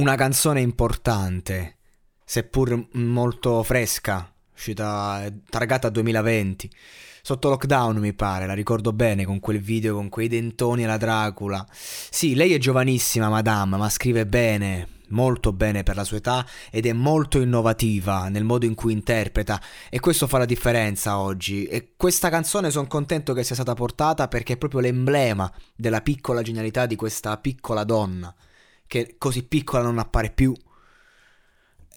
Una canzone importante seppur molto fresca, uscita targata 2020. Sotto lockdown mi pare, la ricordo bene con quel video con quei dentoni alla Dracula. Sì, lei è giovanissima, madame, ma scrive bene, molto bene per la sua età ed è molto innovativa nel modo in cui interpreta e questo fa la differenza oggi. E questa canzone sono contento che sia stata portata perché è proprio l'emblema della piccola genialità di questa piccola donna, che così piccola non appare più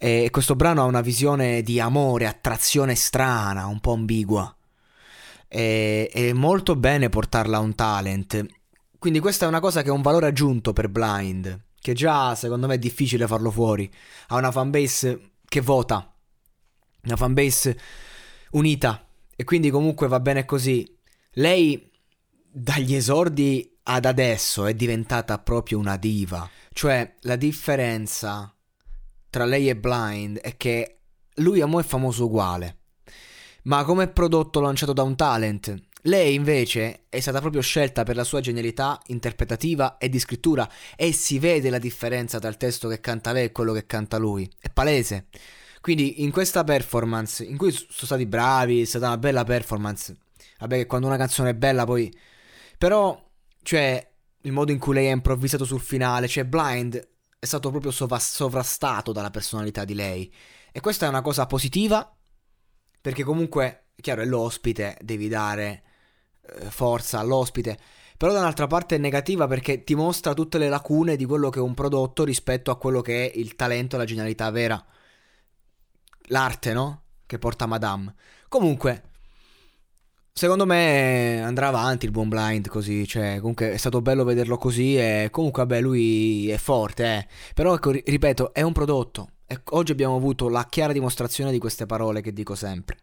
e questo brano ha una visione di amore, attrazione strana, un po' ambigua. E, è molto bene portarla a un talent. Quindi questa è una cosa che ha un valore aggiunto per Blind, che già secondo me è difficile farlo fuori. Ha una fanbase che vota, una fanbase unita. E quindi comunque va bene così. Lei dagli esordi ad adesso è diventata proprio una diva. Cioè la differenza tra lei e Blind è che lui a mo' è famoso uguale. Ma come prodotto lanciato da un talent, lei invece è stata proprio scelta per la sua genialità interpretativa e di scrittura e si vede la differenza tra il testo che canta lei e quello che canta lui. È palese. Quindi in questa performance, in cui sono stati bravi, è stata una bella performance. Vabbè che quando una canzone è bella poi... Però, cioè, il modo in cui lei ha improvvisato sul finale, cioè Blind è stato proprio sovrastato dalla personalità di lei. E questa è una cosa positiva, perché comunque, chiaro, è l'ospite, devi dare eh, forza all'ospite. Però da un'altra parte è negativa perché ti mostra tutte le lacune di quello che è un prodotto rispetto a quello che è il talento e la genialità vera. L'arte, no? Che porta Madame. Comunque, Secondo me andrà avanti il buon Blind così, cioè comunque è stato bello vederlo così e comunque vabbè lui è forte, eh. però ecco, ripeto, è un prodotto. Oggi abbiamo avuto la chiara dimostrazione di queste parole che dico sempre.